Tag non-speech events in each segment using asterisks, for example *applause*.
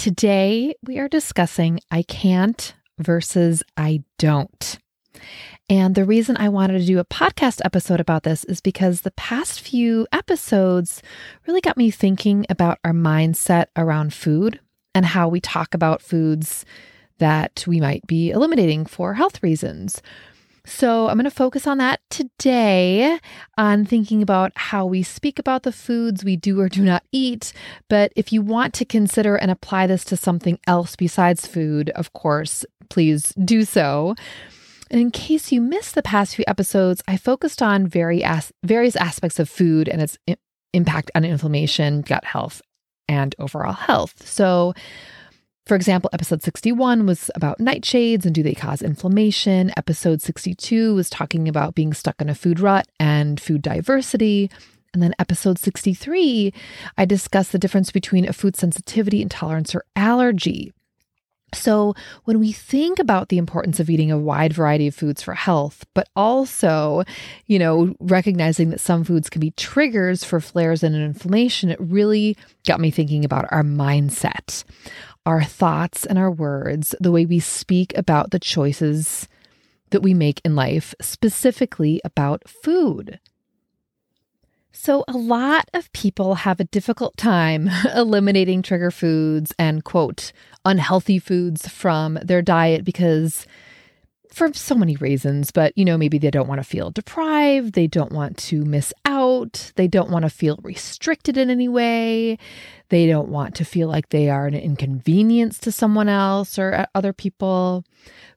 Today, we are discussing I can't versus I don't. And the reason I wanted to do a podcast episode about this is because the past few episodes really got me thinking about our mindset around food and how we talk about foods that we might be eliminating for health reasons so, I'm going to focus on that today on thinking about how we speak about the foods we do or do not eat. But if you want to consider and apply this to something else besides food, of course, please do so. And in case you missed the past few episodes, I focused on as- various aspects of food and its impact on inflammation, gut health, and overall health. So, for example, episode 61 was about nightshades and do they cause inflammation. Episode 62 was talking about being stuck in a food rut and food diversity. And then episode 63, I discussed the difference between a food sensitivity, intolerance, or allergy. So, when we think about the importance of eating a wide variety of foods for health, but also, you know, recognizing that some foods can be triggers for flares and inflammation, it really got me thinking about our mindset our thoughts and our words, the way we speak about the choices that we make in life, specifically about food. So, a lot of people have a difficult time *laughs* eliminating trigger foods and, quote, unhealthy foods from their diet because for so many reasons, but you know, maybe they don't want to feel deprived, they don't want to miss out, they don't want to feel restricted in any way, they don't want to feel like they are an inconvenience to someone else or uh, other people.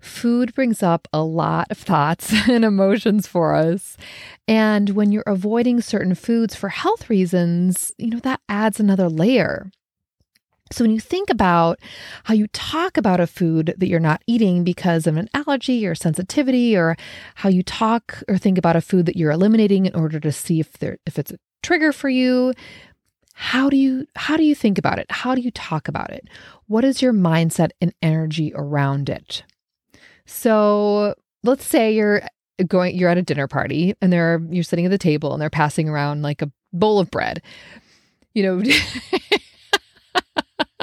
Food brings up a lot of thoughts *laughs* and emotions for us. And when you're avoiding certain foods for health reasons, you know, that adds another layer. So, when you think about how you talk about a food that you're not eating because of an allergy or sensitivity, or how you talk or think about a food that you're eliminating in order to see if there if it's a trigger for you, how do you how do you think about it? How do you talk about it? What is your mindset and energy around it? So, let's say you're going you're at a dinner party and they're you're sitting at the table and they're passing around like a bowl of bread. You know, *laughs*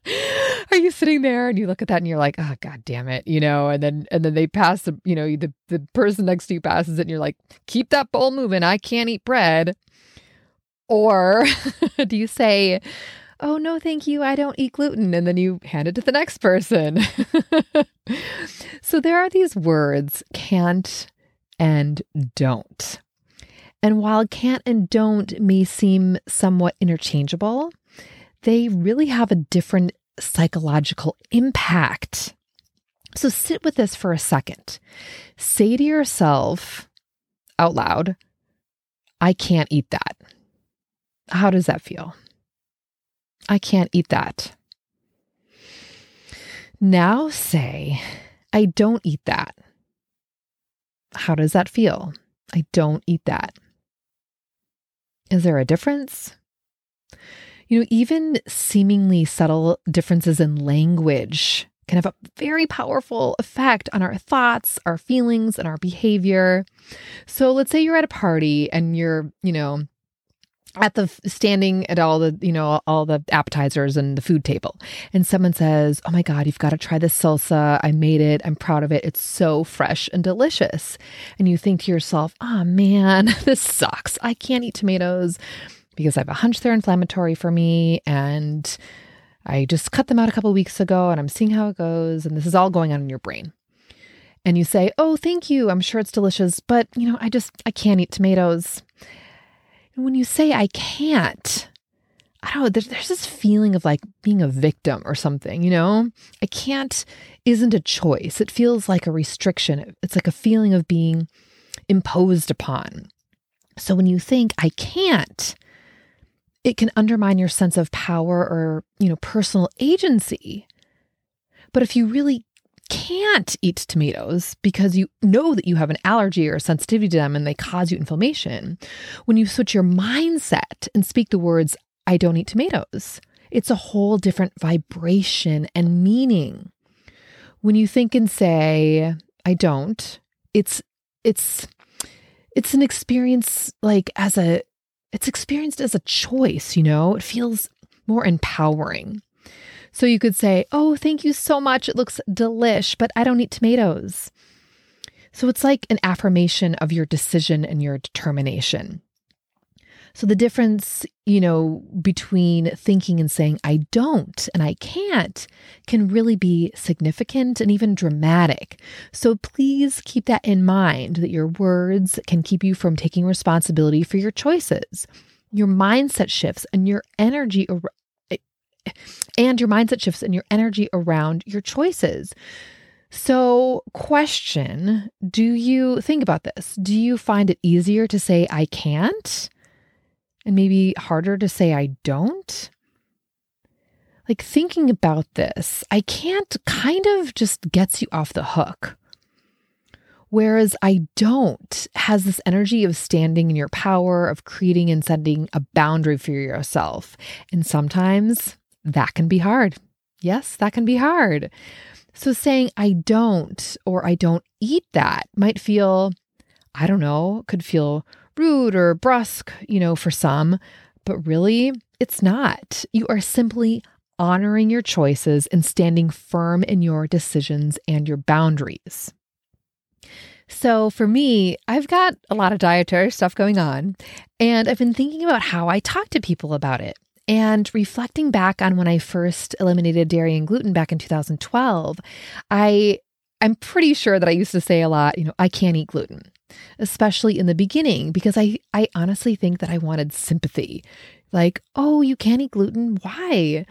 *laughs* are you sitting there and you look at that and you're like, oh god damn it, you know, and then and then they pass the, you know, the the person next to you passes it and you're like, keep that bowl moving. I can't eat bread. Or *laughs* do you say, oh no, thank you, I don't eat gluten, and then you hand it to the next person? *laughs* so there are these words, can't and don't. And while can't and don't may seem somewhat interchangeable, they really have a different psychological impact. So sit with this for a second. Say to yourself out loud, I can't eat that. How does that feel? I can't eat that. Now say, I don't eat that. How does that feel? I don't eat that. Is there a difference? You know, even seemingly subtle differences in language can have a very powerful effect on our thoughts, our feelings, and our behavior. So let's say you're at a party and you're, you know, at the standing at all the you know all the appetizers and the food table and someone says oh my god you've got to try this salsa. I made it. I'm proud of it. It's so fresh and delicious. And you think to yourself oh man *laughs* this sucks. I can't eat tomatoes because I have a hunch they're inflammatory for me and I just cut them out a couple weeks ago and I'm seeing how it goes and this is all going on in your brain. And you say, "Oh, thank you. I'm sure it's delicious, but you know, I just I can't eat tomatoes." And when you say I can't, I don't know, there's, there's this feeling of like being a victim or something, you know? I can't isn't a choice. It feels like a restriction. It's like a feeling of being imposed upon. So when you think I can't, it can undermine your sense of power or, you know, personal agency. But if you really can't eat tomatoes because you know that you have an allergy or sensitivity to them and they cause you inflammation, when you switch your mindset and speak the words, I don't eat tomatoes, it's a whole different vibration and meaning. When you think and say, I don't, it's, it's, it's an experience like as a, it's experienced as a choice, you know? It feels more empowering. So you could say, Oh, thank you so much. It looks delish, but I don't eat tomatoes. So it's like an affirmation of your decision and your determination. So the difference, you know, between thinking and saying I don't and I can't can really be significant and even dramatic. So please keep that in mind that your words can keep you from taking responsibility for your choices. Your mindset shifts and your energy and your mindset shifts and your energy around your choices. So, question Do you think about this? Do you find it easier to say, I can't? And maybe harder to say, I don't? Like, thinking about this, I can't kind of just gets you off the hook. Whereas I don't has this energy of standing in your power, of creating and setting a boundary for yourself. And sometimes that can be hard. Yes, that can be hard. So saying I don't or I don't eat that might feel, I don't know, could feel rude or brusque, you know, for some, but really it's not. You are simply honoring your choices and standing firm in your decisions and your boundaries. So, for me, I've got a lot of dietary stuff going on, and I've been thinking about how I talk to people about it. And reflecting back on when I first eliminated dairy and gluten back in 2012, I I'm pretty sure that I used to say a lot, you know, I can't eat gluten, especially in the beginning because I I honestly think that I wanted sympathy. Like, "Oh, you can't eat gluten? Why?"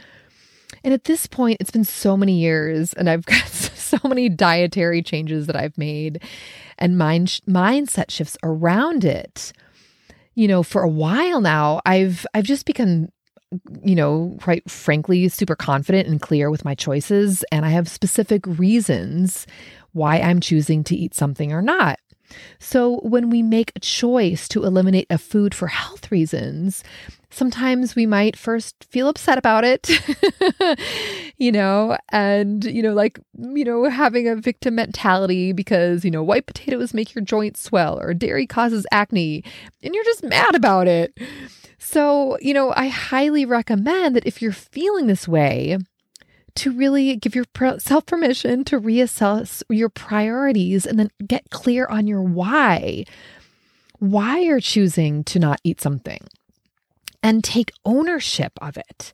And at this point, it's been so many years and I've *laughs* got so many dietary changes that I've made and mind mindset shifts around it. You know, for a while now, I've I've just become you know, quite frankly, super confident and clear with my choices. And I have specific reasons why I'm choosing to eat something or not. So when we make a choice to eliminate a food for health reasons, sometimes we might first feel upset about it, *laughs* you know, and, you know, like, you know, having a victim mentality because, you know, white potatoes make your joints swell or dairy causes acne, and you're just mad about it. So, you know, I highly recommend that if you're feeling this way, to really give yourself permission to reassess your priorities and then get clear on your why. Why you're choosing to not eat something and take ownership of it.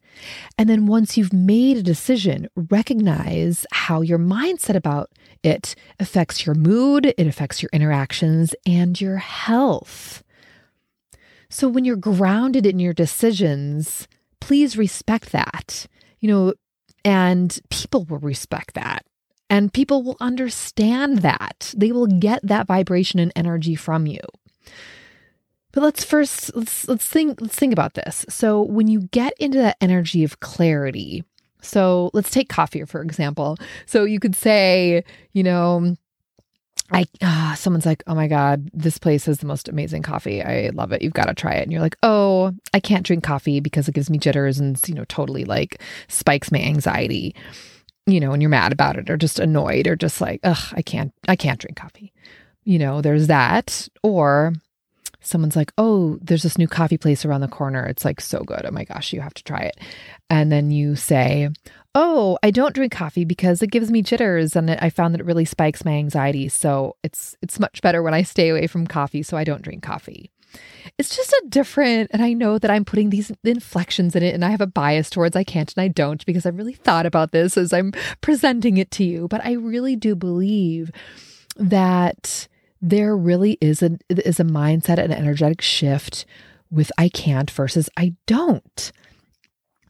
And then once you've made a decision, recognize how your mindset about it affects your mood, it affects your interactions and your health. So when you're grounded in your decisions, please respect that. You know, and people will respect that. And people will understand that. They will get that vibration and energy from you. But let's first let's let's think let's think about this. So when you get into that energy of clarity, so let's take coffee for example. So you could say, you know, I uh, someone's like, "Oh my god, this place has the most amazing coffee. I love it. You've got to try it." And you're like, "Oh, I can't drink coffee because it gives me jitters and you know totally like spikes my anxiety." You know, and you're mad about it or just annoyed or just like, "Ugh, I can't I can't drink coffee." You know, there's that or someone's like, "Oh, there's this new coffee place around the corner. It's like so good. Oh my gosh, you have to try it." And then you say, oh, I don't drink coffee because it gives me jitters and I found that it really spikes my anxiety. So it's it's much better when I stay away from coffee, so I don't drink coffee. It's just a different, and I know that I'm putting these inflections in it, and I have a bias towards I can't and I don't because I really thought about this as I'm presenting it to you. But I really do believe that there really is a is a mindset and energetic shift with I can't versus I don't.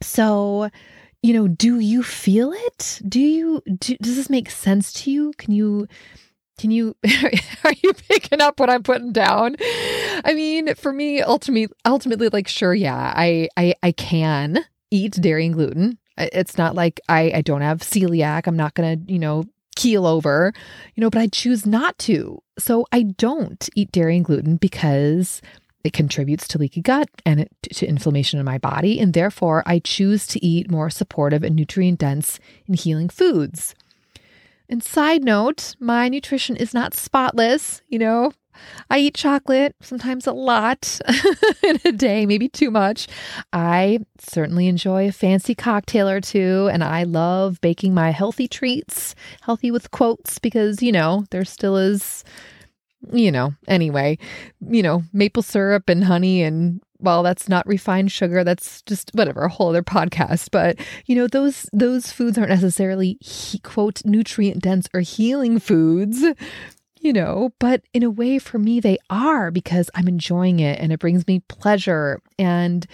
So you know, do you feel it? Do you, do, does this make sense to you? Can you, can you, *laughs* are you picking up what I'm putting down? I mean, for me, ultimately, ultimately, like, sure, yeah, I, I, I can eat dairy and gluten. It's not like I, I don't have celiac. I'm not going to, you know, keel over, you know, but I choose not to. So I don't eat dairy and gluten because it contributes to leaky gut and it, to inflammation in my body. And therefore, I choose to eat more supportive and nutrient dense and healing foods. And side note, my nutrition is not spotless. You know, I eat chocolate, sometimes a lot *laughs* in a day, maybe too much. I certainly enjoy a fancy cocktail or two, and I love baking my healthy treats, healthy with quotes, because, you know, there still is, you know, anyway, you know, maple syrup and honey and well that's not refined sugar that's just whatever a whole other podcast but you know those those foods aren't necessarily he, quote nutrient dense or healing foods you know, but in a way for me, they are because I'm enjoying it and it brings me pleasure. And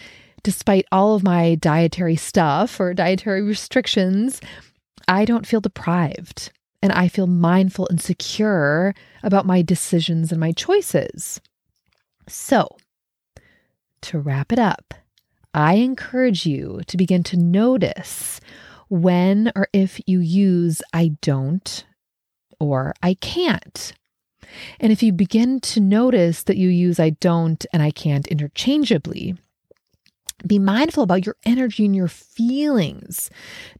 despite all of my dietary stuff or dietary restrictions, I don't feel deprived and I feel mindful and secure about my decisions and my choices. So, to wrap it up, I encourage you to begin to notice when or if you use I don't or I can't. And if you begin to notice that you use I don't and I can't interchangeably, be mindful about your energy and your feelings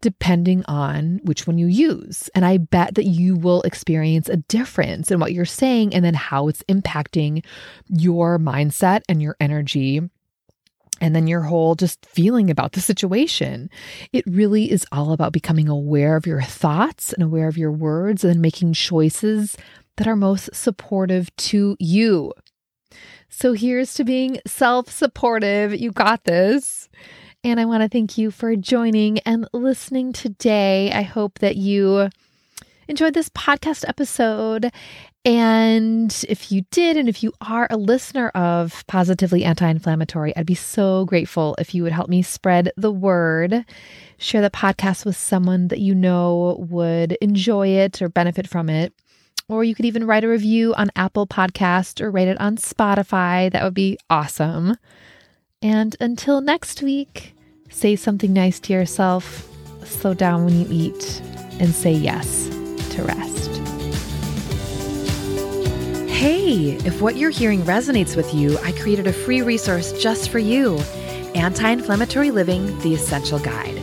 depending on which one you use. And I bet that you will experience a difference in what you're saying and then how it's impacting your mindset and your energy and then your whole just feeling about the situation. It really is all about becoming aware of your thoughts and aware of your words and then making choices that are most supportive to you. So here's to being self supportive. You got this. And I want to thank you for joining and listening today. I hope that you enjoyed this podcast episode and if you did, and if you are a listener of Positively Anti Inflammatory, I'd be so grateful if you would help me spread the word. Share the podcast with someone that you know would enjoy it or benefit from it. Or you could even write a review on Apple Podcast or rate it on Spotify. That would be awesome. And until next week, say something nice to yourself, slow down when you eat, and say yes to rest. Hey, if what you're hearing resonates with you, I created a free resource just for you Anti Inflammatory Living The Essential Guide.